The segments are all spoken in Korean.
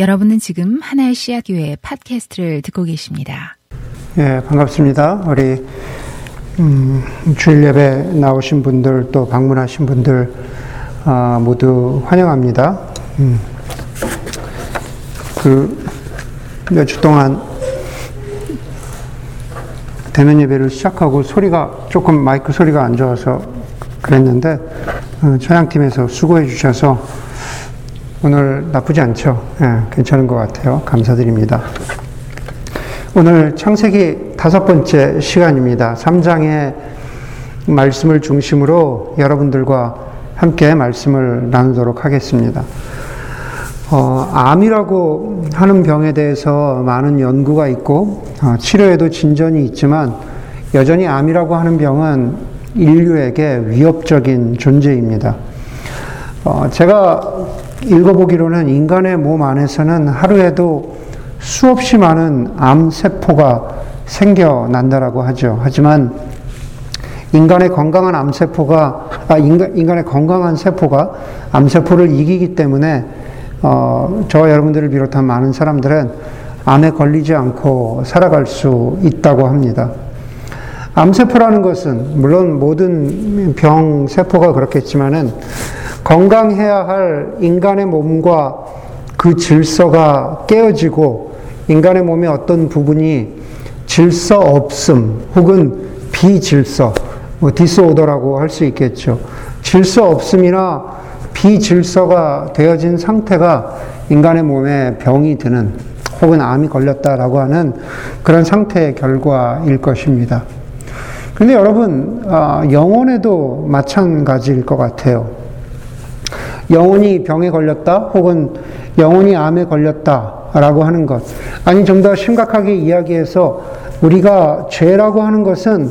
여러분은 지금 하나의 씨앗교회 팟캐스트를 듣고 계십니다. 예, 반갑습니다. 우리 음, 주일 예배 나오신 분들 또 방문하신 분들 아, 모두 환영합니다. 음, 그몇 주 동안 대면 예배를 시작하고 소리가 조금 마이크 소리가 안 좋아서 그랬는데 어, 찬양팀에서 수고해 주셔서 오늘 나쁘지 않죠? 예, 괜찮은 것 같아요. 감사드립니다. 오늘 창세기 다섯 번째 시간입니다. 3장의 말씀을 중심으로 여러분들과 함께 말씀을 나누도록 하겠습니다. 어, 암이라고 하는 병에 대해서 많은 연구가 있고 어, 치료에도 진전이 있지만 여전히 암이라고 하는 병은 인류에게 위협적인 존재입니다. 어, 제가 읽어보기로는 인간의 몸 안에서는 하루에도 수없이 많은 암세포가 생겨난다라고 하죠. 하지만 인간의 건강한 암세포가, 아, 인간, 인간의 건강한 세포가 암세포를 이기기 때문에, 어, 저 여러분들을 비롯한 많은 사람들은 암에 걸리지 않고 살아갈 수 있다고 합니다. 암세포라는 것은, 물론 모든 병 세포가 그렇겠지만은, 건강해야 할 인간의 몸과 그 질서가 깨어지고 인간의 몸의 어떤 부분이 질서 없음 혹은 비질서, 뭐 디스오더라고 할 수 있겠죠. 질서 없음이나 비질서가 되어진 상태가 인간의 몸에 병이 드는 혹은 암이 걸렸다라고 하는 그런 상태의 결과일 것입니다. 근데 여러분, 아, 영혼에도 마찬가지일 것 같아요. 영혼이 병에 걸렸다 혹은 영혼이 암에 걸렸다라고 하는 것. 아니, 좀 더 심각하게 이야기해서 우리가 죄라고 하는 것은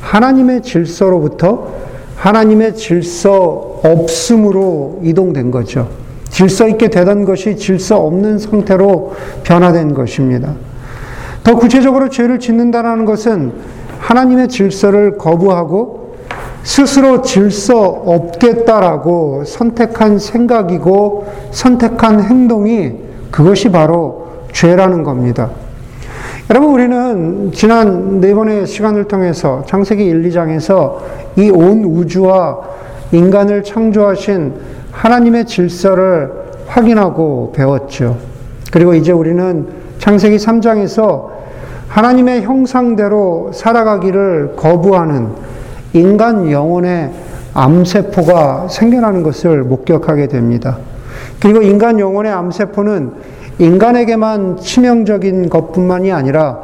하나님의 질서로부터 하나님의 질서 없음으로 이동된 거죠. 질서 있게 되던 것이 질서 없는 상태로 변화된 것입니다. 더 구체적으로 죄를 짓는다는 것은 하나님의 질서를 거부하고 스스로 질서 없겠다라고 선택한 생각이고 선택한 행동이 그것이 바로 죄라는 겁니다. 여러분, 우리는 지난 네 번의 시간을 통해서 창세기 1, 2장에서 이 온 우주와 인간을 창조하신 하나님의 질서를 확인하고 배웠죠. 그리고 이제 우리는 창세기 3장에서 하나님의 형상대로 살아가기를 거부하는 인간 영혼의 암세포가 생겨나는 것을 목격하게 됩니다. 그리고 인간 영혼의 암세포는 인간에게만 치명적인 것뿐만이 아니라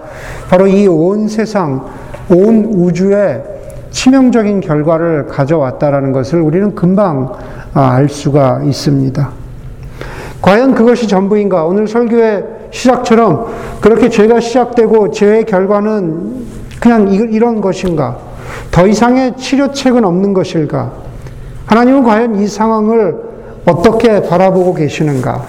바로 이 온 세상, 온 우주에 치명적인 결과를 가져왔다라는 것을 우리는 금방 아, 알 수가 있습니다. 과연 그것이 전부인가? 오늘 설교의 시작처럼 그렇게 죄가 시작되고 죄의 결과는 그냥 이런 것인가? 더 이상의 치료책은 없는 것일까? 하나님은 과연 이 상황을 어떻게 바라보고 계시는가?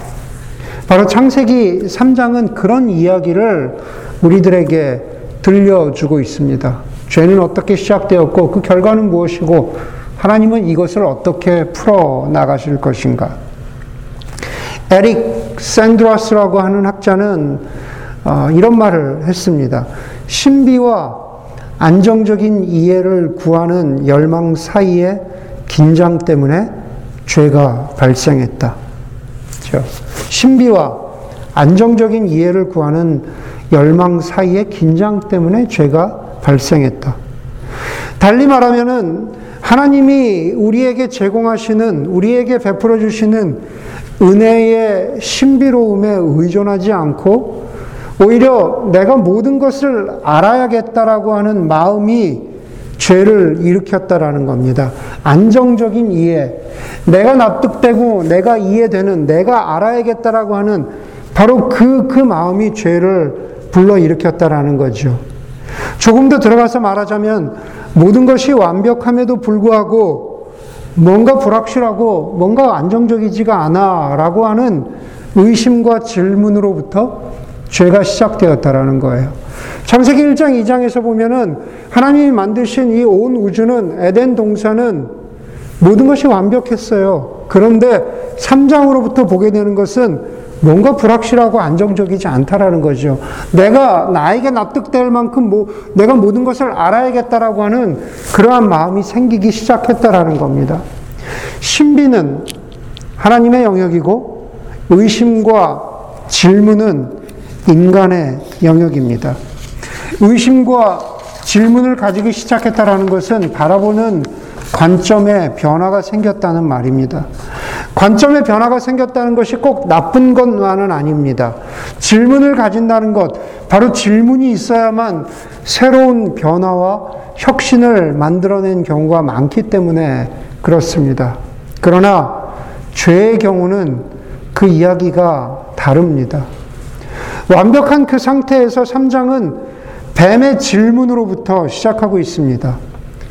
바로 창세기 3장은 그런 이야기를 우리들에게 들려주고 있습니다. 죄는 어떻게 시작되었고 그 결과는 무엇이고 하나님은 이것을 어떻게 풀어 나가실 것인가? 에릭 샌드라스라고 하는 학자는 어, 이런 말을 했습니다. 신비와 안정적인 이해를 구하는 열망 사이에 긴장 때문에 죄가 발생했다. 그렇죠? 신비와 안정적인 이해를 구하는 열망 사이에 긴장 때문에 죄가 발생했다. 달리 말하면은 하나님이 우리에게 제공하시는 우리에게 베풀어 주시는 은혜의 신비로움에 의존하지 않고 오히려 내가 모든 것을 알아야겠다라고 하는 마음이 죄를 일으켰다라는 겁니다. 안정적인 이해, 내가 납득되고 내가 이해되는, 내가 알아야겠다라고 하는 바로 그, 그 마음이 죄를 불러 일으켰다라는 거죠. 조금 더 들어가서 말하자면 모든 것이 완벽함에도 불구하고 뭔가 불확실하고 뭔가 안정적이지가 않아 라고 하는 의심과 질문으로부터 죄가 시작되었다라는 거예요. 창세기 1장, 2장에서 보면은 하나님이 만드신 이 온 우주는 에덴 동산은 모든 것이 완벽했어요. 그런데 3장으로부터 보게 되는 것은 뭔가 불확실하고 안정적이지 않다라는 거죠. 내가 나에게 납득될 만큼 뭐 내가 모든 것을 알아야겠다라고 하는 그러한 마음이 생기기 시작했다라는 겁니다. 신비는 하나님의 영역이고 의심과 질문은 인간의 영역입니다. 의심과 질문을 가지기 시작했다라는 것은 바라보는 관점에 변화가 생겼다는 말입니다. 관점에 변화가 생겼다는 것이 꼭 나쁜 것만은 아닙니다. 질문을 가진다는 것, 바로 질문이 있어야만 새로운 변화와 혁신을 만들어낸 경우가 많기 때문에 그렇습니다. 그러나 죄의 경우는 그 이야기가 다릅니다. 완벽한 그 상태에서 3장은 뱀의 질문으로부터 시작하고 있습니다.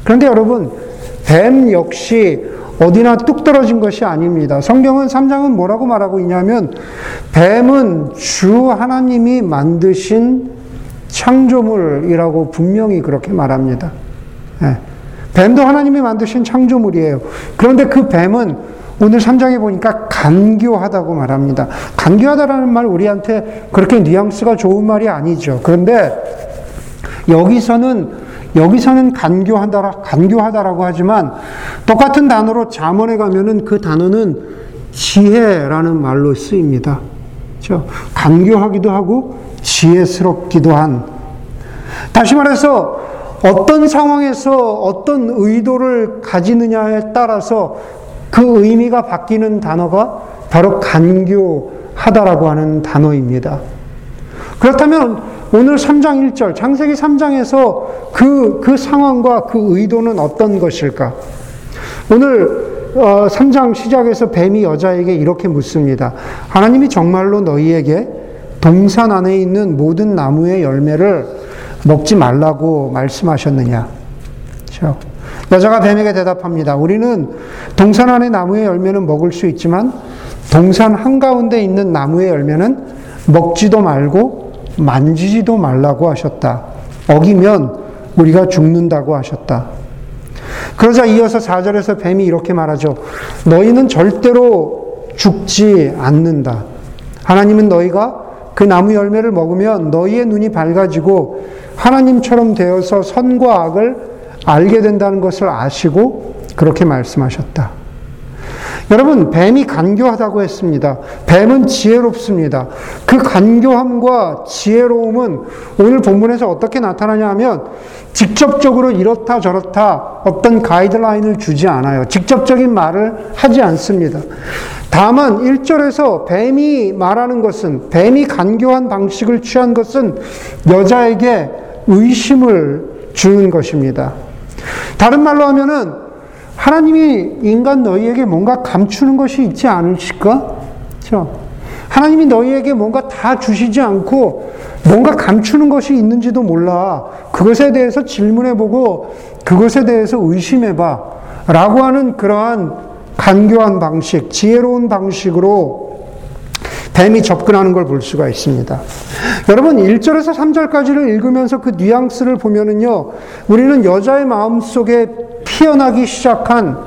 그런데 여러분, 뱀 역시 어디나 뚝 떨어진 것이 아닙니다. 성경은 3장은 뭐라고 말하고 있냐면, 뱀은 주 하나님이 만드신 창조물이라고 분명히 그렇게 말합니다. 네. 뱀도 하나님이 만드신 창조물이에요. 그런데 그 뱀은 오늘 3장에 보니까 간교하다고 말합니다. 간교하다라는 말 우리한테 그렇게 뉘앙스가 좋은 말이 아니죠. 그런데 여기서는 여기서는 간교하다 간교하다라고 하지만 똑같은 단어로 잠언에 가면은 그 단어는 지혜라는 말로 쓰입니다. 그렇죠? 간교하기도 하고 지혜스럽기도 한 다시 말해서 어떤 상황에서 어떤 의도를 가지느냐에 따라서 그 의미가 바뀌는 단어가 바로 간교하다라고 하는 단어입니다. 그렇다면 오늘 3장 1절, 창세기 3장에서 그, 그 상황과 그 의도는 어떤 것일까? 오늘 3장 어, 시작에서 뱀이 여자에게 이렇게 묻습니다. 하나님이 정말로 너희에게 동산 안에 있는 모든 나무의 열매를 먹지 말라고 말씀하셨느냐? 그렇죠? 여자가 뱀에게 대답합니다. 우리는 동산 안의 나무의 열매는 먹을 수 있지만 동산 한가운데 있는 나무의 열매는 먹지도 말고 만지지도 말라고 하셨다. 어기면 우리가 죽는다고 하셨다. 그러자 이어서 4절에서 뱀이 이렇게 말하죠. 너희는 절대로 죽지 않는다. 하나님은 너희가 그 나무 열매를 먹으면 너희의 눈이 밝아지고 하나님처럼 되어서 선과 악을 알게 된다는 것을 아시고 그렇게 말씀하셨다. 여러분, 뱀이 간교하다고 했습니다. 뱀은 지혜롭습니다. 그 간교함과 지혜로움은 오늘 본문에서 어떻게 나타나냐 하면 직접적으로 이렇다 저렇다 어떤 가이드라인을 주지 않아요. 직접적인 말을 하지 않습니다. 다만 1절에서 뱀이 말하는 것은, 뱀이 간교한 방식을 취한 것은 여자에게 의심을 주는 것입니다. 다른 말로 하면은 하나님이 인간 너희에게 뭔가 감추는 것이 있지 않으실까? 그렇죠? 하나님이 너희에게 뭔가 다 주시지 않고 뭔가 감추는 것이 있는지도 몰라. 그것에 대해서 질문해보고 그것에 대해서 의심해봐. 라고 하는 그러한 간교한 방식, 지혜로운 방식으로 뱀이 접근하는 걸 볼 수가 있습니다. 여러분, 1절에서 3절까지를 읽으면서 그 뉘앙스를 보면은요, 우리는 여자의 마음 속에 피어나기 시작한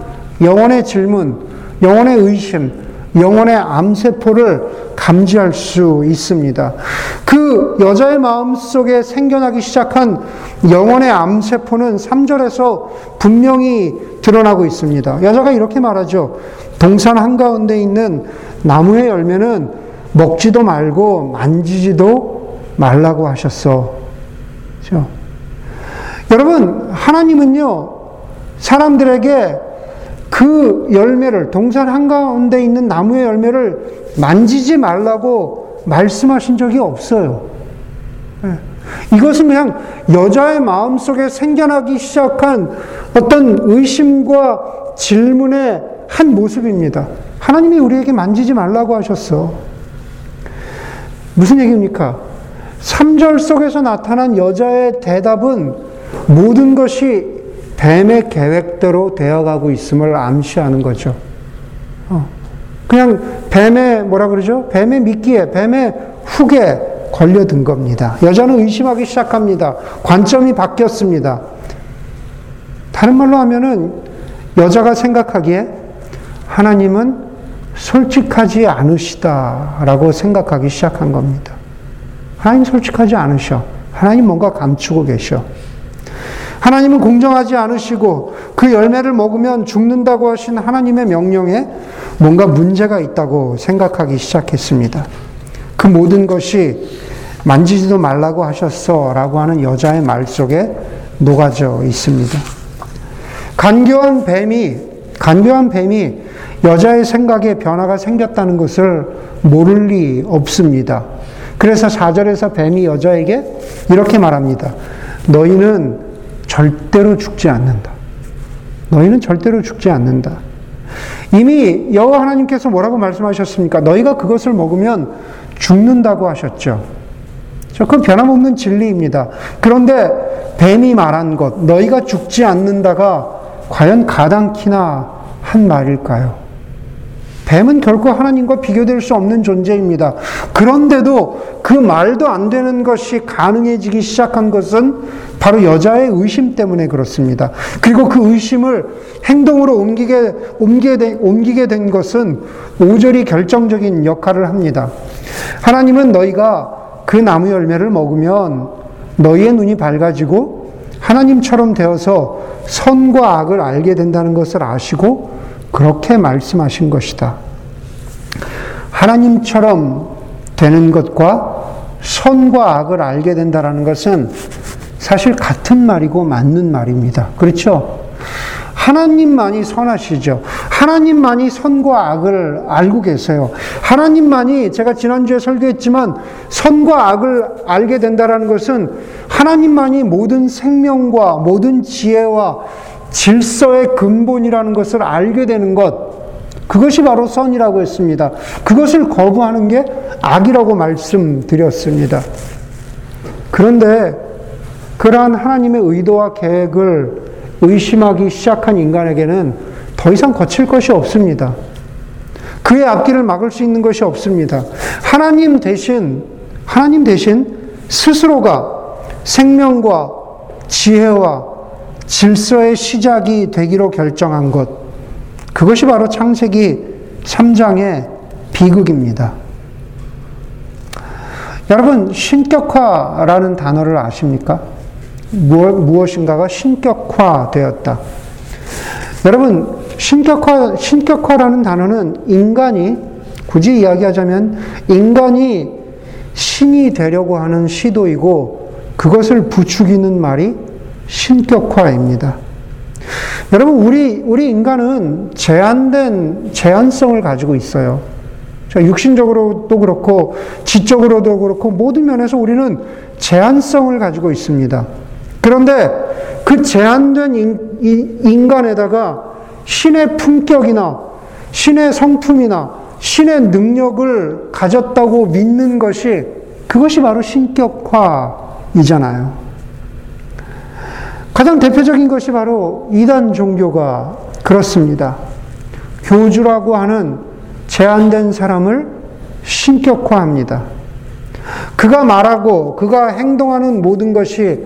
영혼의 질문, 영혼의 의심, 영혼의 암세포를 감지할 수 있습니다. 그 여자의 마음 속에 생겨나기 시작한 영혼의 암세포는 3절에서 분명히 드러나고 있습니다. 여자가 이렇게 말하죠. 동산 한가운데 있는 나무의 열매는 먹지도 말고 만지지도 말라고 하셨어. 그렇죠? 여러분, 하나님은요, 사람들에게 그 열매를, 동산 한가운데 있는 나무의 열매를 만지지 말라고 말씀하신 적이 없어요. 예. 이것은 그냥 여자의 마음 속에 생겨나기 시작한 어떤 의심과 질문의 한 모습입니다. 하나님이 우리에게 만지지 말라고 하셨어. 무슨 얘기입니까? 3절 속에서 나타난 여자의 대답은 모든 것이 뱀의 계획대로 되어가고 있음을 암시하는 거죠. 어. 그냥 뱀의 뭐라 그러죠? 뱀의 미끼에, 뱀의 훅에 걸려든 겁니다. 여자는 의심하기 시작합니다. 관점이 바뀌었습니다. 다른 말로 하면은 여자가 생각하기에 하나님은 솔직하지 않으시다라고 생각하기 시작한 겁니다. 하나님 솔직하지 않으셔. 하나님 뭔가 감추고 계셔. 하나님은 공정하지 않으시고 그 열매를 먹으면 죽는다고 하신 하나님의 명령에 뭔가 문제가 있다고 생각하기 시작했습니다. 그 모든 것이 만지지도 말라고 하셨어 라고 하는 여자의 말 속에 녹아져 있습니다. 간교한 뱀이, 간교한 뱀이 여자의 생각에 변화가 생겼다는 것을 모를 리 없습니다. 그래서 4절에서 뱀이 여자에게 이렇게 말합니다. 너희는 절대로 죽지 않는다. 너희는 절대로 죽지 않는다. 이미 여호와 하나님께서 뭐라고 말씀하셨습니까? 너희가 그것을 먹으면 죽는다고 하셨죠. 그건 변함없는 진리입니다. 그런데 뱀이 말한 것, 너희가 죽지 않는다가 과연 가당키나 한 말일까요? 뱀은 결코 하나님과 비교될 수 없는 존재입니다. 그런데도 그 말도 안 되는 것이 가능해지기 시작한 것은 바로 여자의 의심 때문에 그렇습니다. 그리고 그 의심을 행동으로 옮기게, 옮기게, 된, 옮기게 된 것은 오절이 결정적인 역할을 합니다. 하나님은 너희가 그 나무 열매를 먹으면 너희의 눈이 밝아지고 하나님처럼 되어서 선과 악을 알게 된다는 것을 아시고 그렇게 말씀하신 것이다. 하나님처럼 되는 것과 선과 악을 알게 된다는 것은 사실 같은 말이고 맞는 말입니다. 그렇죠? 하나님만이 선하시죠. 하나님만이 선과 악을 알고 계세요. 하나님만이 제가 지난주에 설교했지만 선과 악을 알게 된다는 것은 하나님만이 모든 생명과 모든 지혜와 질서의 근본이라는 것을 알게 되는 것, 그것이 바로 선이라고 했습니다. 그것을 거부하는 게 악이라고 말씀드렸습니다. 그런데 그러한 하나님의 의도와 계획을 의심하기 시작한 인간에게는 더 이상 거칠 것이 없습니다. 그의 앞길을 막을 수 있는 것이 없습니다. 하나님 대신, 하나님 대신 스스로가 생명과 지혜와 질서의 시작이 되기로 결정한 것, 그것이 바로 창세기 3장의 비극입니다. 여러분, 신격화라는 단어를 아십니까? 무엇인가가 신격화 되었다. 여러분, 신격화, 신격화라는 단어는 인간이, 굳이 이야기하자면, 인간이 신이 되려고 하는 시도이고, 그것을 부추기는 말이 신격화입니다. 여러분, 우리, 우리 인간은 제한된 제한성을 가지고 있어요. 육신적으로도 그렇고, 지적으로도 그렇고, 모든 면에서 우리는 제한성을 가지고 있습니다. 그런데 그 제한된 인, 간에다가 신의 품격이나 신의 성품이나 신의 능력을 가졌다고 믿는 것이 그것이 바로 신격화이잖아요. 가장 대표적인 것이 바로 이단 종교가 그렇습니다. 교주라고 하는 제한된 사람을 신격화합니다. 그가 말하고 그가 행동하는 모든 것이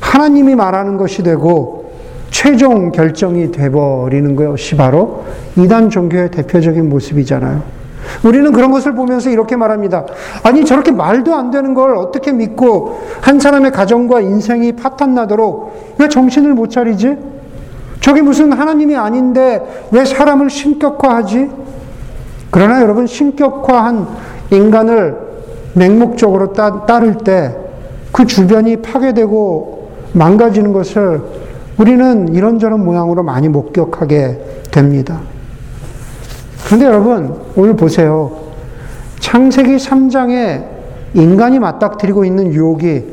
하나님이 말하는 것이 되고 최종 결정이 돼버리는 것이 바로 이단 종교의 대표적인 모습이잖아요. 우리는 그런 것을 보면서 이렇게 말합니다. 아니, 저렇게 말도 안 되는 걸 어떻게 믿고 한 사람의 가정과 인생이 파탄 나도록 왜 정신을 못 차리지? 저게 무슨 하나님이 아닌데 왜 사람을 신격화하지? 그러나 여러분, 신격화한 인간을 맹목적으로 따, 따를 때 그 주변이 파괴되고 망가지는 것을 우리는 이런저런 모양으로 많이 목격하게 됩니다. 그런데 여러분, 오늘 보세요. 창세기 3장에 인간이 맞닥뜨리고 있는 유혹이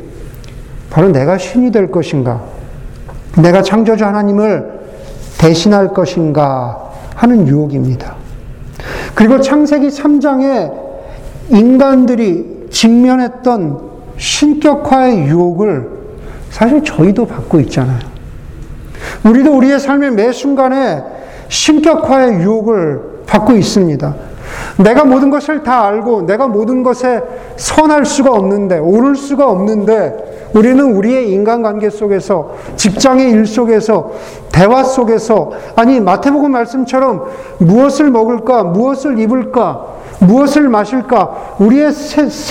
바로 내가 신이 될 것인가, 내가 창조주 하나님을 대신할 것인가 하는 유혹입니다. 그리고 창세기 3장에 인간들이 직면했던 신격화의 유혹을 사실 저희도 받고 있잖아요. 우리도 우리의 삶의 매 순간에 신격화의 유혹을 받고 있습니다. 내가 모든 것을 다 알고 내가 모든 것에 선할 수가 없는데 오를 수가 없는데 우리는 우리의 인간관계 속에서 직장의 일 속에서 대화 속에서 아니 마태복음 말씀처럼 무엇을 먹을까 무엇을 입을까 무엇을 마실까 우리의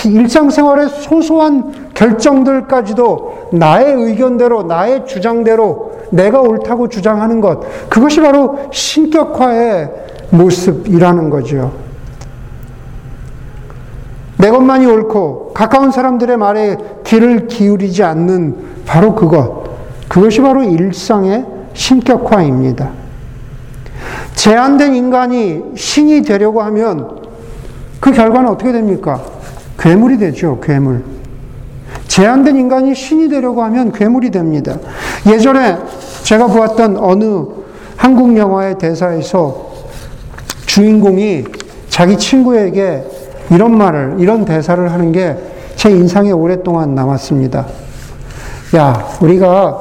일상생활의 소소한 결정들까지도 나의 의견대로 나의 주장대로 내가 옳다고 주장하는 것 그것이 바로 신격화의 모습이라는 거죠. 내 것만이 옳고 가까운 사람들의 말에 귀를 기울이지 않는 바로 그것. 그것이 바로 일상의 신격화입니다. 제한된 인간이 신이 되려고 하면 그 결과는 어떻게 됩니까? 괴물이 되죠, 괴물. 제한된 인간이 신이 되려고 하면 괴물이 됩니다. 예전에 제가 보았던 어느 한국 영화의 대사에서 주인공이 자기 친구에게 이런 말을, 이런 대사를 하는 게 제 인상에 오랫동안 남았습니다. 야, 우리가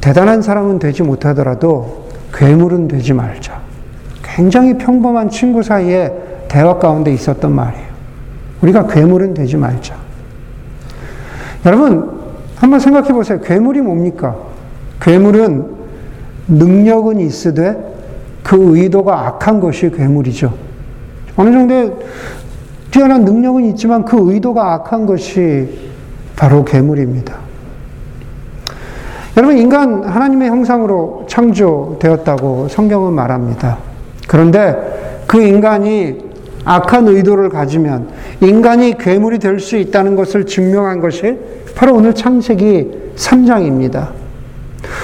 대단한 사람은 되지 못하더라도 괴물은 되지 말자. 굉장히 평범한 친구 사이에 대화 가운데 있었던 말이에요. 우리가 괴물은 되지 말자. 여러분, 한번 생각해 보세요. 괴물이 뭡니까? 괴물은 능력은 있으되 그 의도가 악한 것이 괴물이죠. 어느 정도의 뛰어난 능력은 있지만 그 의도가 악한 것이 바로 괴물입니다. 여러분, 인간 하나님의 형상으로 창조되었다고 성경은 말합니다. 그런데 그 인간이 악한 의도를 가지면 인간이 괴물이 될 수 있다는 것을 증명한 것이 바로 오늘 창세기 3장입니다.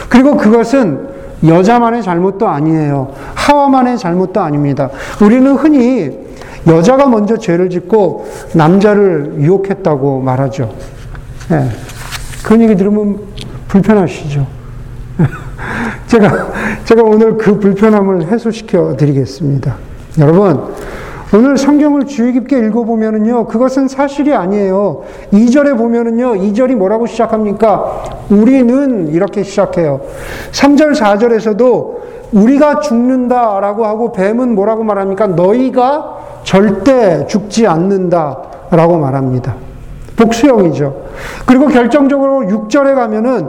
그리고 그것은 여자만의 잘못도 아니에요. 하와만의 잘못도 아닙니다. 우리는 흔히 여자가 먼저 죄를 짓고 남자를 유혹했다고 말하죠. 네. 그런 얘기 들으면 불편하시죠. 제가, 제가 오늘 그 불편함을 해소시켜 드리겠습니다. 여러분, 오늘 성경을 주의 깊게 읽어보면은요, 그것은 사실이 아니에요. 2절에 보면은요, 2절이 뭐라고 시작합니까? 우리는 이렇게 시작해요. 3절, 4절에서도 우리가 죽는다 라고 하고 뱀은 뭐라고 말합니까? 너희가 절대 죽지 않는다 라고 말합니다. 복수형이죠. 그리고 결정적으로 6절에 가면은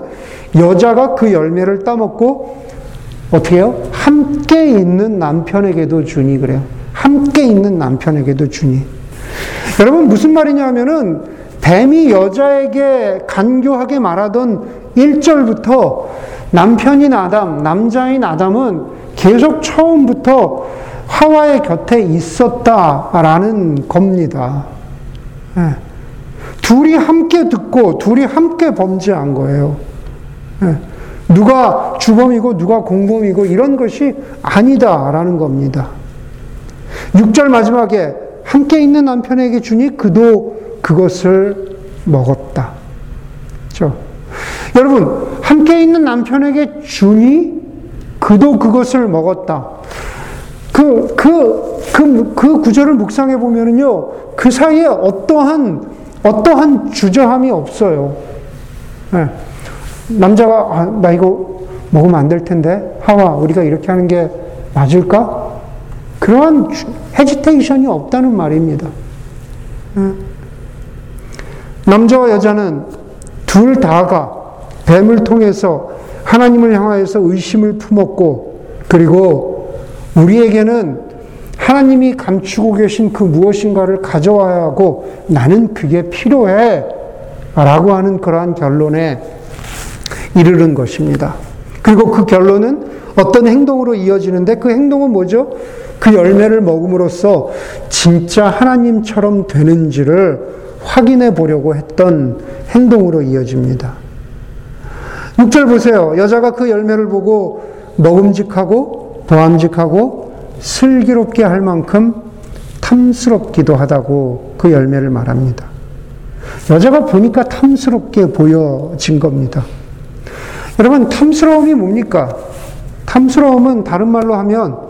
여자가 그 열매를 따먹고 어떻게 해요? 함께 있는 남편에게도 주니 그래요. 함께 있는 남편에게도 주니. 여러분 무슨 말이냐면은 뱀이 여자에게 간교하게 말하던 1절부터 남편인 아담, 남자인 아담은 계속 처음부터 하와의 곁에 있었다라는 겁니다. 예. 둘이 함께 듣고 둘이 함께 범죄한 거예요. 예. 누가 주범이고 누가 공범이고 이런 것이 아니다라는 겁니다. 6절 마지막에 함께 있는 남편에게 주니 그도 그것을 먹었다. 그렇죠? 여러분, 함께 있는 남편에게 주니 그도 그것을 먹었다. 그, 그, 그, 그 구절을 묵상해 보면은요, 그 사이에 어떠한, 어떠한 주저함이 없어요. 네. 남자가, 아, 나 이거 먹으면 안 될 텐데, 하와, 우리가 이렇게 하는 게 맞을까? 그러한 헤지테이션이 없다는 말입니다. 네. 남자와 여자는 둘 다가 뱀을 통해서 하나님을 향하여서 의심을 품었고, 그리고 우리에게는 하나님이 감추고 계신 그 무엇인가를 가져와야 하고 나는 그게 필요해. 라고 하는 그러한 결론에 이르는 것입니다. 그리고 그 결론은 어떤 행동으로 이어지는데 그 행동은 뭐죠? 그 열매를 먹음으로써 진짜 하나님처럼 되는지를 확인해 보려고 했던 행동으로 이어집니다. 6절 보세요. 여자가 그 열매를 보고 먹음직하고 보암직하고 슬기롭게 할 만큼 탐스럽기도 하다고 그 열매를 말합니다. 여자가 보니까 탐스럽게 보여진 겁니다. 여러분, 탐스러움이 뭡니까? 탐스러움은 다른 말로 하면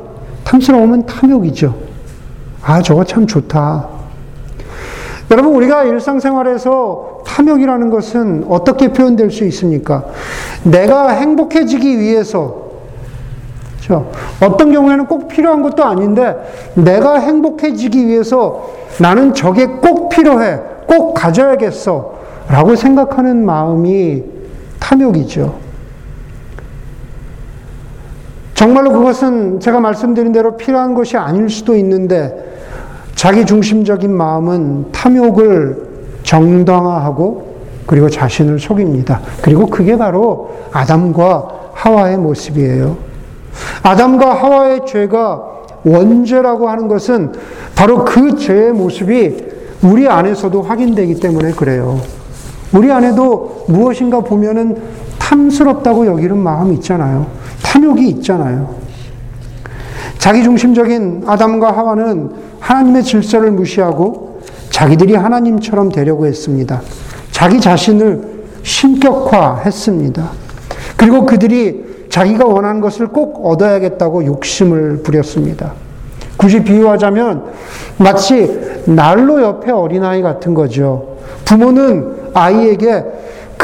탐스러움은 탐욕이죠. 아, 저거 참 좋다. 여러분, 우리가 일상생활에서 탐욕이라는 것은 어떻게 표현될 수 있습니까? 내가 행복해지기 위해서 그렇죠? 어떤 경우에는 꼭 필요한 것도 아닌데 내가 행복해지기 위해서 나는 저게 꼭 필요해, 꼭 가져야겠어 라고 생각하는 마음이 탐욕이죠. 정말로 그것은 제가 말씀드린 대로 필요한 것이 아닐 수도 있는데 자기 중심적인 마음은 탐욕을 정당화하고 그리고 자신을 속입니다. 그리고 그게 바로 아담과 하와의 모습이에요. 아담과 하와의 죄가 원죄라고 하는 것은 바로 그 죄의 모습이 우리 안에서도 확인되기 때문에 그래요. 우리 안에도 무엇인가 보면은 탐스럽다고 여기는 마음이 있잖아요. 탐욕이 있잖아요. 자기중심적인 아담과 하와는 하나님의 질서를 무시하고 자기들이 하나님처럼 되려고 했습니다. 자기 자신을 신격화했습니다. 그리고 그들이 자기가 원하는 것을 꼭 얻어야겠다고 욕심을 부렸습니다. 굳이 비유하자면 마치 난로 옆에 어린아이 같은 거죠. 부모는 아이에게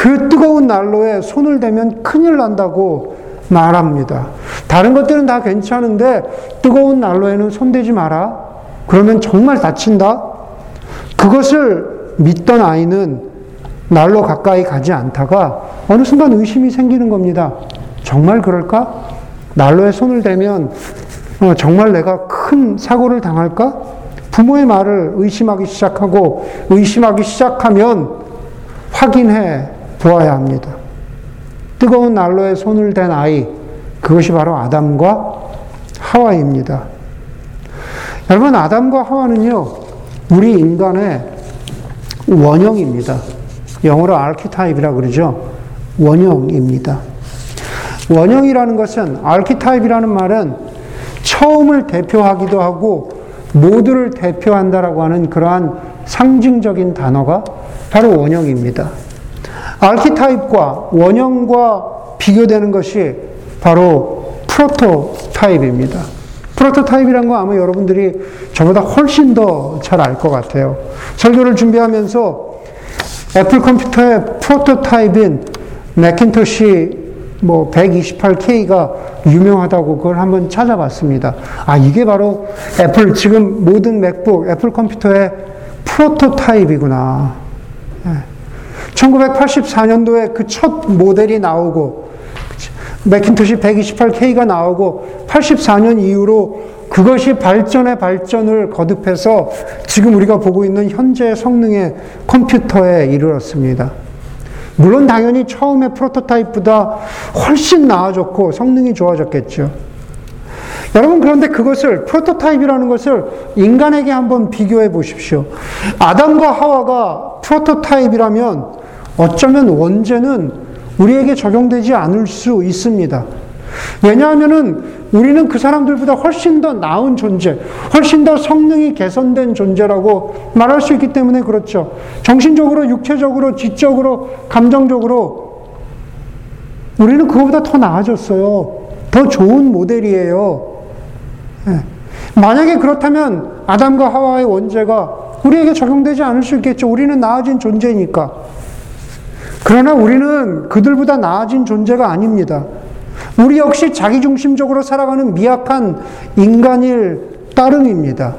그 뜨거운 난로에 손을 대면 큰일 난다고 말합니다. 다른 것들은 다 괜찮은데 뜨거운 난로에는 손대지 마라. 그러면 정말 다친다. 그것을 믿던 아이는 난로 가까이 가지 않다가 어느 순간 의심이 생기는 겁니다. 정말 그럴까? 난로에 손을 대면 어, 정말 내가 큰 사고를 당할까? 부모의 말을 의심하기 시작하고 의심하기 시작하면 확인해 보아야 합니다. 뜨거운 난로에 손을 댄 아이, 그것이 바로 아담과 하와입니다. 여러분, 아담과 하와는요, 우리 인간의 원형입니다. 영어로 아키타입이라 그러죠. 원형입니다. 원형이라는 것은, 아키타입이라는 말은 처음을 대표하기도 하고, 모두를 대표한다라고 하는 그러한 상징적인 단어가 바로 원형입니다. archetype과 원형과 비교되는 것이 바로 prototype입니다. prototype이란 거 아마 여러분들이 저보다 훨씬 더 잘 알 것 같아요. 설교를 준비하면서 애플 컴퓨터의 prototype인 맥킨토시 뭐 128K가 유명하다고 그걸 한번 찾아봤습니다. 아, 이게 바로 애플, 지금 모든 맥북, 애플 컴퓨터의 prototype이구나. 1984년도에 그 첫 모델이 나오고 맥킨토시 128K가 나오고 84년 이후로 그것이 발전의 발전을 거듭해서 지금 우리가 보고 있는 현재 성능의 컴퓨터에 이르렀습니다. 물론 당연히 처음에 prototype보다 훨씬 나아졌고 성능이 좋아졌겠죠. 여러분 그런데 그것을 프로토타입이라는 것을 인간에게 한번 비교해 보십시오. 아담과 하와가 프로토타입이라면 어쩌면 원죄는 우리에게 적용되지 않을 수 있습니다. 왜냐하면은 우리는 그 사람들보다 훨씬 더 나은 존재, 훨씬 더 성능이 개선된 존재라고 말할 수 있기 때문에 그렇죠. 정신적으로, 육체적으로, 지적으로, 감정적으로 우리는 그거보다 더 나아졌어요. 더 좋은 모델이에요. 네. 만약에 그렇다면 아담과 하와의 원죄가 우리에게 적용되지 않을 수 있겠죠. 우리는 나아진 존재니까. 그러나 우리는 그들보다 나아진 존재가 아닙니다. 우리 역시 자기중심적으로 살아가는 미약한 인간일 따름입니다.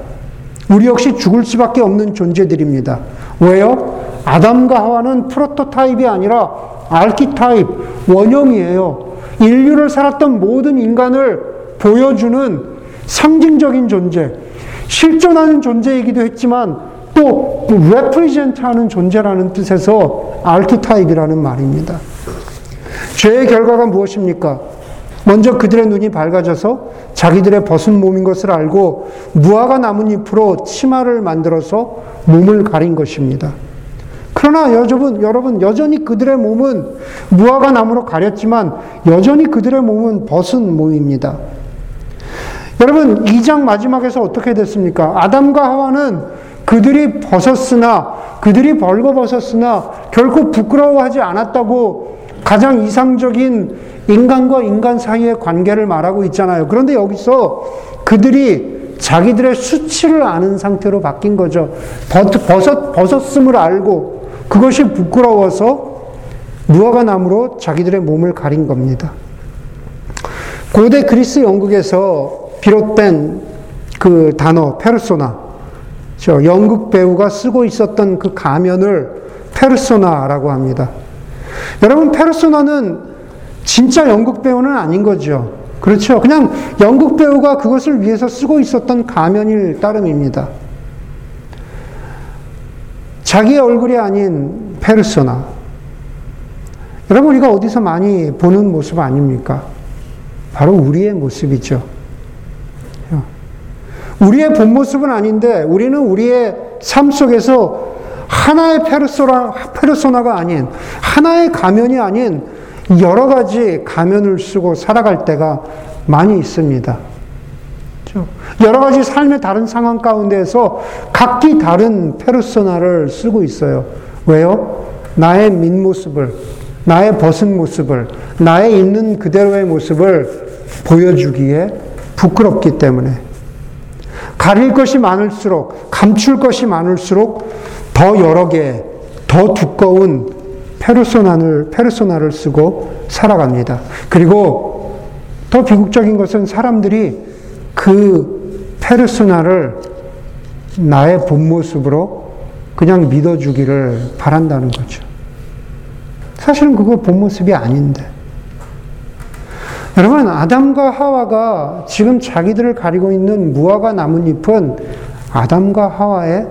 우리 역시 죽을 수밖에 없는 존재들입니다. 왜요? 아담과 하와는 프로토타입이 아니라 알키타입, 원형이에요. 인류를 살았던 모든 인간을 보여주는 상징적인 존재, 실존하는 존재이기도 했지만 또 represent 하는 존재라는 뜻에서 알키타입이라는 말입니다. 죄의 결과가 무엇입니까? 먼저 그들의 눈이 밝아져서 자기들의 벗은 몸인 것을 알고 무화과 나뭇잎으로 치마를 만들어서 몸을 가린 것입니다. 그러나 여러분, 여러분, 여전히 그들의 몸은 무화과 나무로 가렸지만 여전히 그들의 몸은 벗은 몸입니다. 여러분, 2장 마지막에서 어떻게 됐습니까? 아담과 하와는 그들이 벗었으나, 그들이 벌거벗었으나 결코 부끄러워하지 않았다고 가장 이상적인 인간과 인간 사이의 관계를 말하고 있잖아요. 그런데 여기서 그들이 자기들의 수치를 아는 상태로 바뀐 거죠. 벗었, 벗었음을 알고 그것이 부끄러워서 무화과 나무로 자기들의 몸을 가린 겁니다. 고대 그리스 영국에서 비롯된 그 단어 페르소나, 저 연극 배우가 쓰고 있었던 그 가면을 페르소나라고 합니다. 여러분 페르소나는 진짜 연극 배우는 아닌 거죠. 그렇죠. 그냥 연극 배우가 그것을 위해서 쓰고 있었던 가면일 따름입니다. 자기의 얼굴이 아닌 페르소나. 여러분, 우리가 어디서 많이 보는 모습 아닙니까? 바로 우리의 모습이죠. 우리의 본 모습은 아닌데, 우리는 우리의 삶 속에서 하나의 페르소나, 페르소나가 아닌, 하나의 가면이 아닌 여러 가지 가면을 쓰고 살아갈 때가 많이 있습니다. 그렇죠? 여러 가지 삶의 다른 상황 가운데에서 각기 다른 페르소나를 쓰고 있어요. 왜요? 나의 민 모습을, 나의 벗은 모습을, 나의 있는 그대로의 모습을 보여주기에 부끄럽기 때문에. 가릴 것이 많을수록, 감출 것이 많을수록 더 여러 개, 더 두꺼운 페르소나를, 페르소나를 쓰고 살아갑니다. 그리고 더 비극적인 것은 사람들이 그 페르소나를 나의 본 모습으로 그냥 믿어주기를 바란다는 거죠. 사실은 그거 본 모습이 아닌데. 여러분, 아담과 하와가 지금 자기들을 가리고 있는 무화과 나뭇잎은 아담과 하와의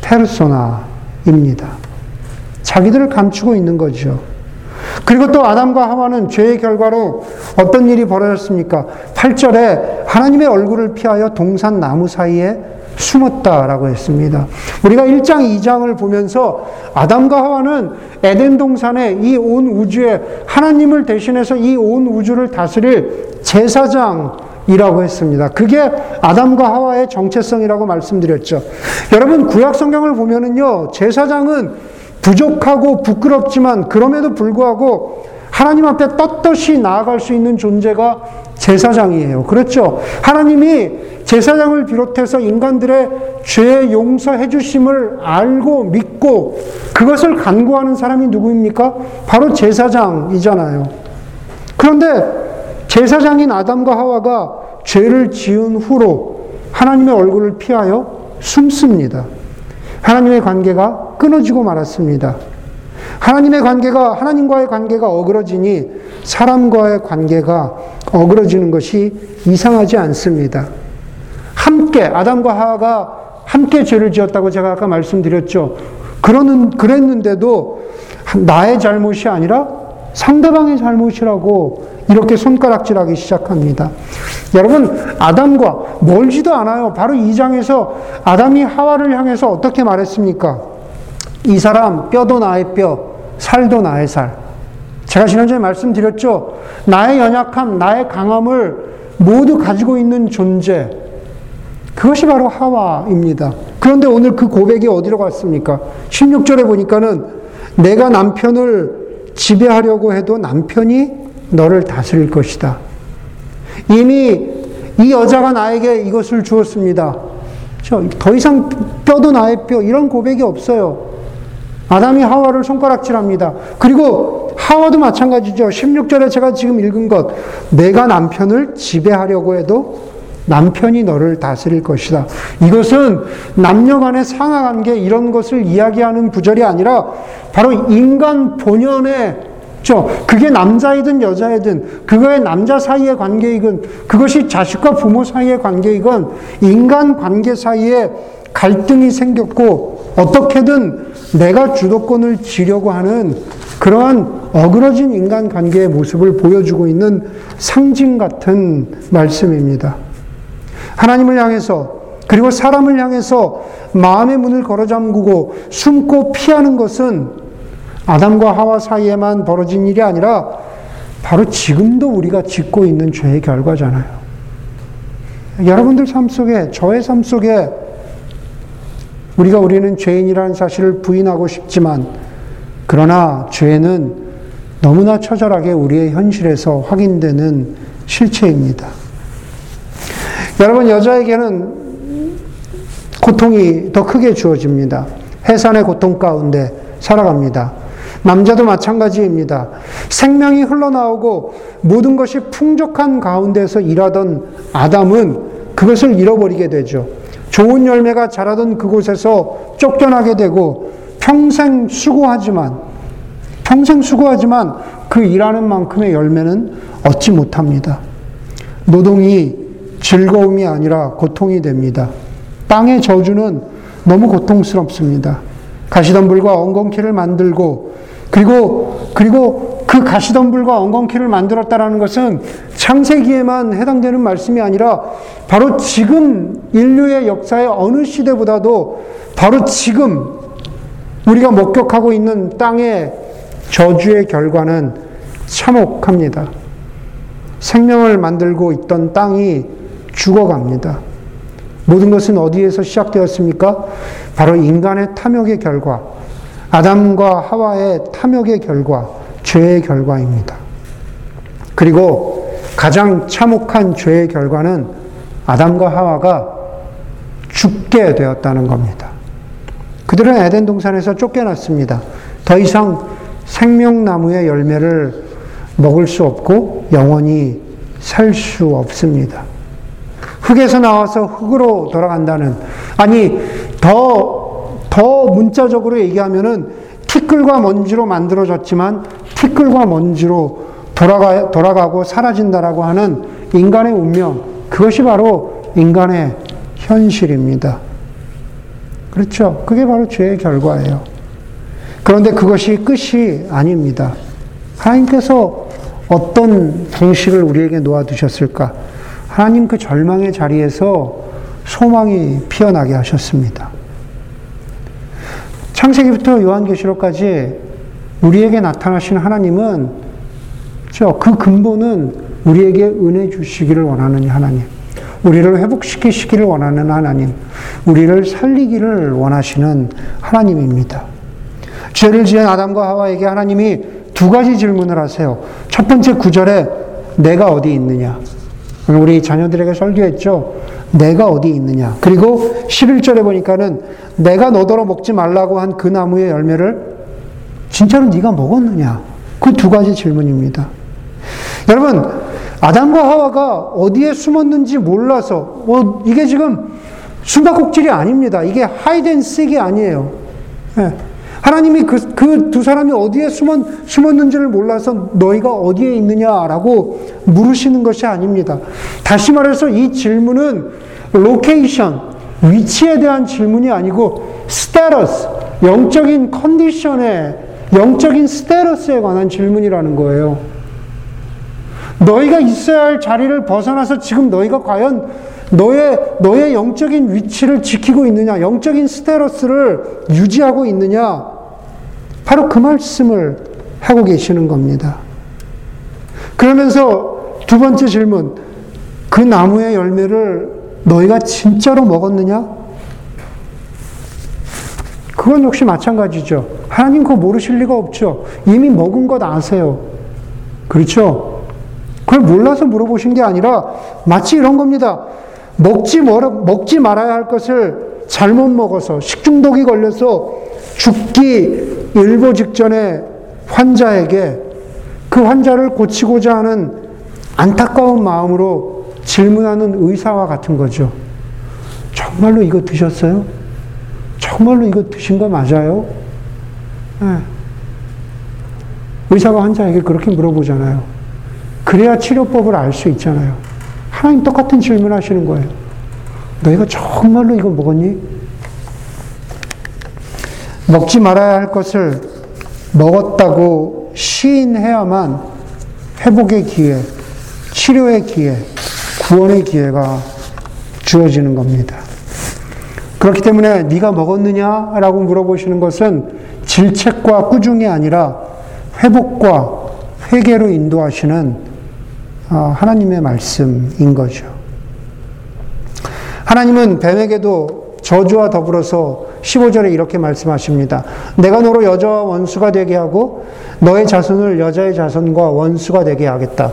페르소나입니다. 자기들을 감추고 있는 거죠. 그리고 또 아담과 하와는 죄의 결과로 어떤 일이 벌어졌습니까? 8절에 하나님의 얼굴을 피하여 동산 나무 사이에 숨었다라고 했습니다. 우리가 1장, 2장을 보면서 아담과 하와는 에덴 동산에 이 온 우주에 하나님을 대신해서 이 온 우주를 다스릴 제사장이라고 했습니다. 그게 아담과 하와의 정체성이라고 말씀드렸죠. 여러분, 구약 성경을 보면은요, 제사장은 부족하고 부끄럽지만 그럼에도 불구하고 하나님 앞에 떳떳이 나아갈 수 있는 존재가 제사장이에요. 그렇죠? 하나님이 제사장을 비롯해서 인간들의 죄 용서해 주심을 알고 믿고 그것을 간구하는 사람이 누구입니까? 바로 제사장이잖아요. 그런데 제사장인 아담과 하와가 죄를 지은 후로 하나님의 얼굴을 피하여 숨습니다. 하나님의 관계가 끊어지고 말았습니다. 하나님의 관계가, 하나님과의 관계가 어그러지니 사람과의 관계가 어그러지는 것이 이상하지 않습니다. 함께, 아담과 하하가 함께 죄를 지었다고 제가 아까 말씀드렸죠. 그러는, 그랬는데도 나의 잘못이 아니라 상대방의 잘못이라고 이렇게 손가락질하기 시작합니다. 여러분, 아담과 멀지도 않아요. 바로 이 장에서 아담이 하와를 향해서 어떻게 말했습니까? 이 사람 뼈도 나의 뼈, 살도 나의 살. 제가 지난주에 말씀드렸죠. 나의 연약함, 나의 강함을 모두 가지고 있는 존재. 그것이 바로 하와입니다. 그런데 오늘 그 고백이 어디로 갔습니까? 16절에 보니까는 내가 남편을 지배하려고 해도 남편이 너를 다스릴 것이다. 이미 이 여자가 나에게 이것을 주었습니다. 더 이상 뼈도 나의 뼈, 이런 고백이 없어요. 아담이 하와를 손가락질합니다. 그리고 하와도 마찬가지죠. 16절에 제가 지금 읽은 것. 내가 남편을 지배하려고 해도 남편이 너를 다스릴 것이다. 이것은 남녀 간의 상하 관계 이런 것을 이야기하는 구절이 아니라 바로 인간 본연의 죠. 그게 남자이든 여자이든 그거의 남자 사이의 관계이건 그것이 자식과 부모 사이의 관계이건 인간 관계 사이에 갈등이 생겼고 어떻게든 내가 주도권을 쥐려고 하는 그러한 어그러진 인간 관계의 모습을 보여주고 있는 상징 같은 말씀입니다. 하나님을 향해서 그리고 사람을 향해서 마음의 문을 걸어 잠그고 숨고 피하는 것은 아담과 하와 사이에만 벌어진 일이 아니라 바로 지금도 우리가 짓고 있는 죄의 결과잖아요. 여러분들 삶 속에, 저의 삶 속에 우리가 우리는 죄인이라는 사실을 부인하고 싶지만 그러나 죄는 너무나 처절하게 우리의 현실에서 확인되는 실체입니다. 여러분, 여자에게는 고통이 더 크게 주어집니다. 해산의 고통 가운데 살아갑니다. 남자도 마찬가지입니다. 생명이 흘러나오고 모든 것이 풍족한 가운데서 일하던 아담은 그것을 잃어버리게 되죠. 좋은 열매가 자라던 그곳에서 쫓겨나게 되고 평생 수고하지만 평생 수고하지만 그 일하는 만큼의 열매는 얻지 못합니다. 노동이 즐거움이 아니라 고통이 됩니다. 땅의 저주는 너무 고통스럽습니다. 가시덤불과 엉겅퀴를 만들고 그리고 그리고 그 가시덤불과 엉겅퀴를 만들었다라는 것은 창세기에만 해당되는 말씀이 아니라 바로 지금 인류의 역사의 어느 시대보다도 바로 지금 우리가 목격하고 있는 땅의 저주의 결과는 참혹합니다. 생명을 만들고 있던 땅이 죽어갑니다. 모든 것은 어디에서 시작되었습니까? 바로 인간의 탐욕의 결과, 아담과 하와의 탐욕의 결과, 죄의 결과입니다. 그리고 가장 참혹한 죄의 결과는 아담과 하와가 죽게 되었다는 겁니다. 그들은 에덴 동산에서 쫓겨났습니다. 더 이상 생명나무의 열매를 먹을 수 없고 영원히 살 수 없습니다. 흙에서 나와서 흙으로 돌아간다는, 아니, 더, 더 문자적으로 얘기하면은 티끌과 먼지로 만들어졌지만 티끌과 먼지로 돌아가, 돌아가고 사라진다라고 하는 인간의 운명, 그것이 바로 인간의 현실입니다. 그렇죠. 그게 바로 죄의 결과예요. 그런데 그것이 끝이 아닙니다. 하나님께서 어떤 방식을 우리에게 놓아두셨을까? 하나님 그 절망의 자리에서 소망이 피어나게 하셨습니다. 창세기부터 요한계시록까지 우리에게 나타나신 하나님은 그 근본은 우리에게 은혜 주시기를 원하는 하나님, 우리를 회복시키시기를 원하는 하나님, 우리를 살리기를 원하시는 하나님입니다. 죄를 지은 아담과 하와에게 하나님이 두 가지 질문을 하세요. 첫 번째 구절에 내가 어디 있느냐? 우리 자녀들에게 설교했죠. 내가 어디 있느냐. 그리고 11절에 보니까는 내가 너더러 먹지 말라고 한 그 나무의 열매를 진짜로 네가 먹었느냐. 그 두 가지 질문입니다. 여러분, 아담과 하와가 어디에 숨었는지 몰라서, 어, 이게 지금 숨바꼭질이 아닙니다. 이게 hide and seek이 아니에요. 네. 하나님이 그, 그 두 사람이 어디에 숨었, 숨었는지를 몰라서 너희가 어디에 있느냐라고 물으시는 것이 아닙니다. 다시 말해서 이 질문은 location, 위치에 대한 질문이 아니고 status, 영적인 컨디션에, 영적인 스테러스에 관한 질문이라는 거예요. 너희가 있어야 할 자리를 벗어나서 지금 너희가 과연 너의, 너의 영적인 위치를 지키고 있느냐, 영적인 스테러스를 유지하고 있느냐, 바로 그 말씀을 하고 계시는 겁니다. 그러면서 두 번째 질문, 그 나무의 열매를 너희가 진짜로 먹었느냐? 그건 역시 마찬가지죠. 하나님 그거 모르실 리가 없죠. 이미 먹은 것 아세요. 그렇죠? 그걸 몰라서 물어보신 게 아니라 마치 이런 겁니다. 먹지, 먹지 말아야 할 것을 잘못 먹어서 식중독이 걸려서 죽기 일보 직전에 환자에게 그 환자를 고치고자 하는 안타까운 마음으로 질문하는 의사와 같은 거죠. 정말로 이거 드셨어요? 정말로 이거 드신 거 맞아요? 네. 의사가 환자에게 그렇게 물어보잖아요. 그래야 치료법을 알 수 있잖아요. 하나님 똑같은 질문 하시는 거예요. 너희가 정말로 이거 먹었니? 먹지 말아야 할 것을 먹었다고 시인해야만 회복의 기회, 치료의 기회, 구원의 기회가 주어지는 겁니다. 그렇기 때문에 네가 먹었느냐라고 물어보시는 것은 질책과 꾸중이 아니라 회복과 회개로 인도하시는 어, 하나님의 말씀인 거죠. 하나님은 뱀에게도 저주와 더불어서 15절에 이렇게 말씀하십니다. 내가 너로 여자와 원수가 되게 하고 너의 자손을 여자의 자손과 원수가 되게 하겠다.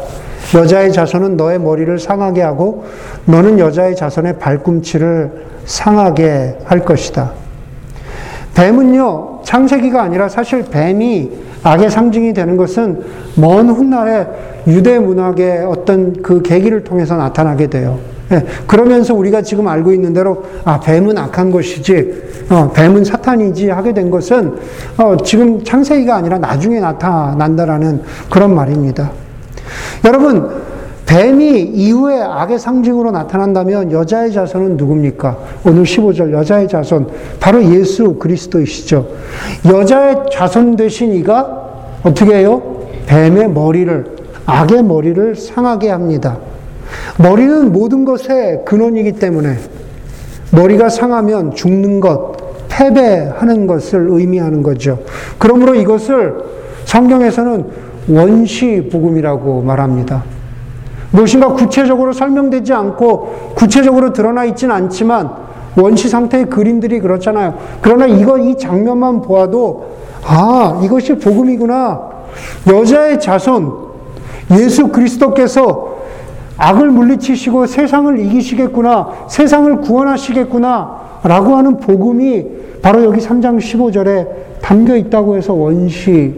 여자의 자손은 너의 머리를 상하게 하고 너는 여자의 자손의 발꿈치를 상하게 할 것이다. 뱀은요, 창세기가 아니라 사실 뱀이 악의 상징이 되는 것은 먼 훗날에 유대 문학의 어떤 그 계기를 통해서 나타나게 돼요. 예, 그러면서 우리가 지금 알고 있는 대로 아 뱀은 악한 것이지, 어, 뱀은 사탄이지 하게 된 것은 어, 지금 창세기가 아니라 나중에 나타난다라는 그런 말입니다. 여러분 뱀이 이후에 악의 상징으로 나타난다면 여자의 자손은 누굽니까? 오늘 15절 여자의 자손 바로 예수 그리스도이시죠. 여자의 자손 되신 이가 어떻게 해요? 뱀의 머리를 악의 머리를 상하게 합니다. 머리는 모든 것의 근원이기 때문에 머리가 상하면 죽는 것, 패배하는 것을 의미하는 거죠. 그러므로 이것을 성경에서는 원시 복음이라고 말합니다. 무엇인가 구체적으로 설명되지 않고 구체적으로 드러나 있지는 않지만 원시 상태의 그림들이 그렇잖아요. 그러나 이거 이 장면만 보아도 아 이것이 복음이구나. 여자의 자손 예수 그리스도께서 악을 물리치시고 세상을 이기시겠구나. 세상을 구원하시겠구나. 라고 하는 복음이 바로 여기 3장 15절에 담겨 있다고 해서 원시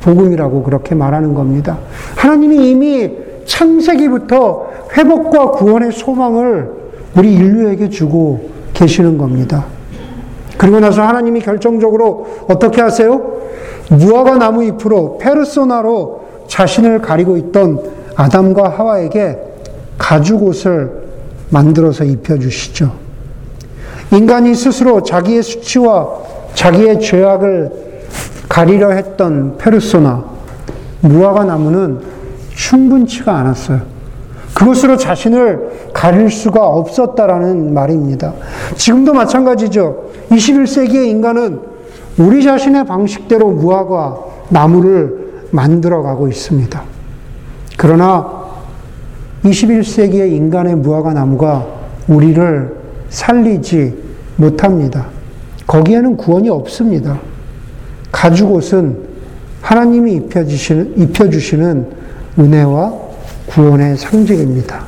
복음이라고 그렇게 말하는 겁니다. 하나님이 이미 창세기부터 회복과 구원의 소망을 우리 인류에게 주고 계시는 겁니다. 그리고 나서 하나님이 결정적으로 어떻게 하세요? 무화과 나무 잎으로 페르소나로 자신을 가리고 있던 아담과 하와에게 가죽 옷을 만들어서 입혀주시죠. 인간이 스스로 자기의 수치와 자기의 죄악을 가리려 했던 페르소나, 무화과 나무는 충분치가 않았어요. 그것으로 자신을 가릴 수가 없었다라는 말입니다. 지금도 마찬가지죠. 21세기의 인간은 우리 자신의 방식대로 무화과 나무를 만들어 가고 있습니다. 그러나 21세기의 인간의 무화과 나무가 우리를 살리지 못합니다. 거기에는 구원이 없습니다. 가죽 옷은 하나님이 입혀주시는, 입혀주시는 은혜와 구원의 상징입니다.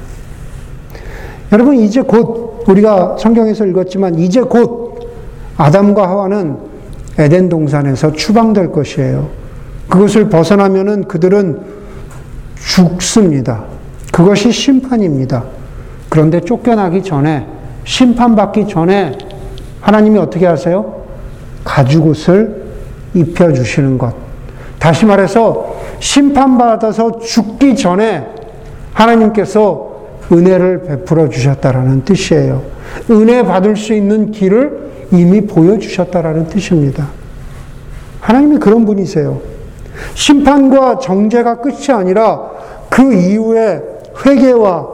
여러분, 이제 곧 우리가 성경에서 읽었지만 이제 곧 아담과 하와는 에덴 동산에서 추방될 것이에요. 그것을 벗어나면은 그들은 죽습니다. 그것이 심판입니다. 그런데 쫓겨나기 전에 심판받기 전에 하나님이 어떻게 하세요? 가죽옷을 입혀주시는 것. 다시 말해서 심판받아서 죽기 전에 하나님께서 은혜를 베풀어 주셨다라는 뜻이에요. 은혜 받을 수 있는 길을 이미 보여주셨다라는 뜻입니다. 하나님이 그런 분이세요. 심판과 정죄가 끝이 아니라 그 이후에 회개와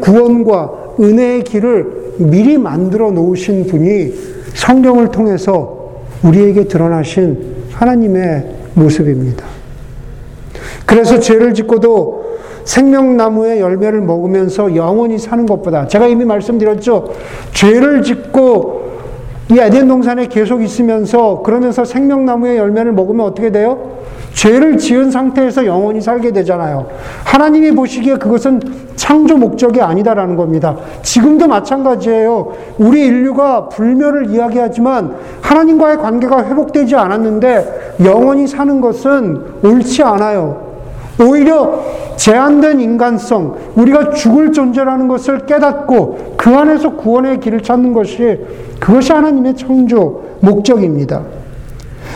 구원과 은혜의 길을 미리 만들어 놓으신 분이 성경을 통해서 우리에게 드러나신 하나님의 모습입니다. 그래서 죄를 짓고도 생명나무의 열매를 먹으면서 영원히 사는 것보다 제가 이미 말씀드렸죠. 죄를 짓고 이 에덴 동산에 계속 있으면서 그러면서 생명나무의 열매를 먹으면 어떻게 돼요? 죄를 지은 상태에서 영원히 살게 되잖아요. 하나님이 보시기에 그것은 창조 목적이 아니다라는 겁니다. 지금도 마찬가지예요. 우리 인류가 불멸을 이야기하지만 하나님과의 관계가 회복되지 않았는데 영원히 사는 것은 옳지 않아요. 오히려 제한된 인간성, 우리가 죽을 존재라는 것을 깨닫고 그 안에서 구원의 길을 찾는 것이 그것이 하나님의 창조 목적입니다.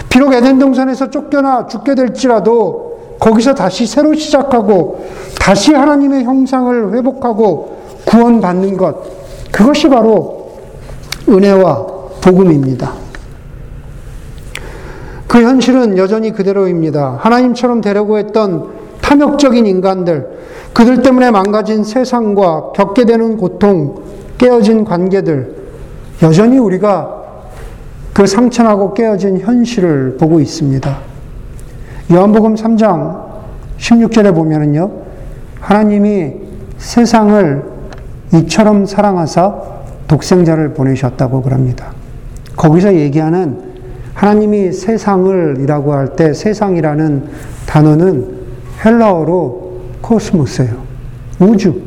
비록 에덴 동산에서 쫓겨나 죽게 될지라도 거기서 다시 새로 시작하고 다시 하나님의 형상을 회복하고 구원받는 것 그것이 바로 은혜와 복음입니다. 그 현실은 여전히 그대로입니다. 하나님처럼 되려고 했던 탐욕적인 인간들, 그들 때문에 망가진 세상과 겪게 되는 고통, 깨어진 관계들, 여전히 우리가 그 상처나고 깨어진 현실을 보고 있습니다. 요한복음 3장 16절에 보면은요, 하나님이 세상을 이처럼 사랑하사 독생자를 보내셨다고 그럽니다. 거기서 얘기하는 하나님이 세상을 이라고 할 때 세상이라는 단어는 헬라어로 코스모스예요. 우주,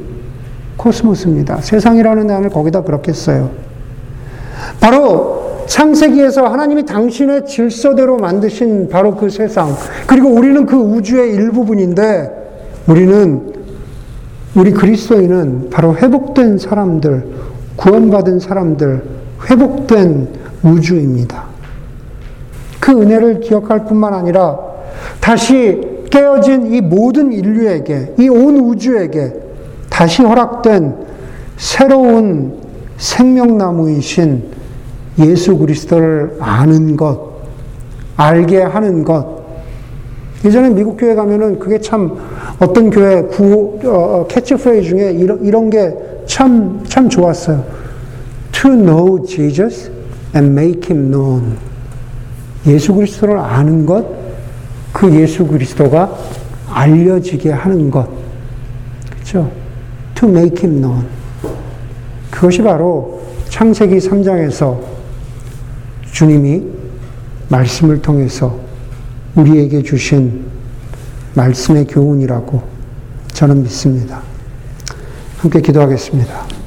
코스모스입니다. 세상이라는 단어를 거기다 그렇게 써요. 바로 창세기에서 하나님이 당신의 질서대로 만드신 바로 그 세상, 그리고 우리는 그 우주의 일부분인데, 우리는, 우리 그리스도인은 바로 회복된 사람들, 구원받은 사람들, 회복된 우주입니다. 그 은혜를 기억할 뿐만 아니라, 다시 깨어진 이 모든 인류에게, 이 온 우주에게 다시 허락된 새로운 생명나무이신 예수 그리스도를 아는 것, 알게 하는 것. 예전에 미국 교회 가면은 그게 참 어떤 교회 구, 어, 캐치프레이 중에 이런, 이런 게 참, 참 좋았어요. To know Jesus and make him known. 예수 그리스도를 아는 것, 그 예수 그리스도가 알려지게 하는 것. 그렇죠? To make him known. 그것이 바로 창세기 3장에서 주님이 말씀을 통해서 우리에게 주신 말씀의 교훈이라고 저는 믿습니다. 함께 기도하겠습니다.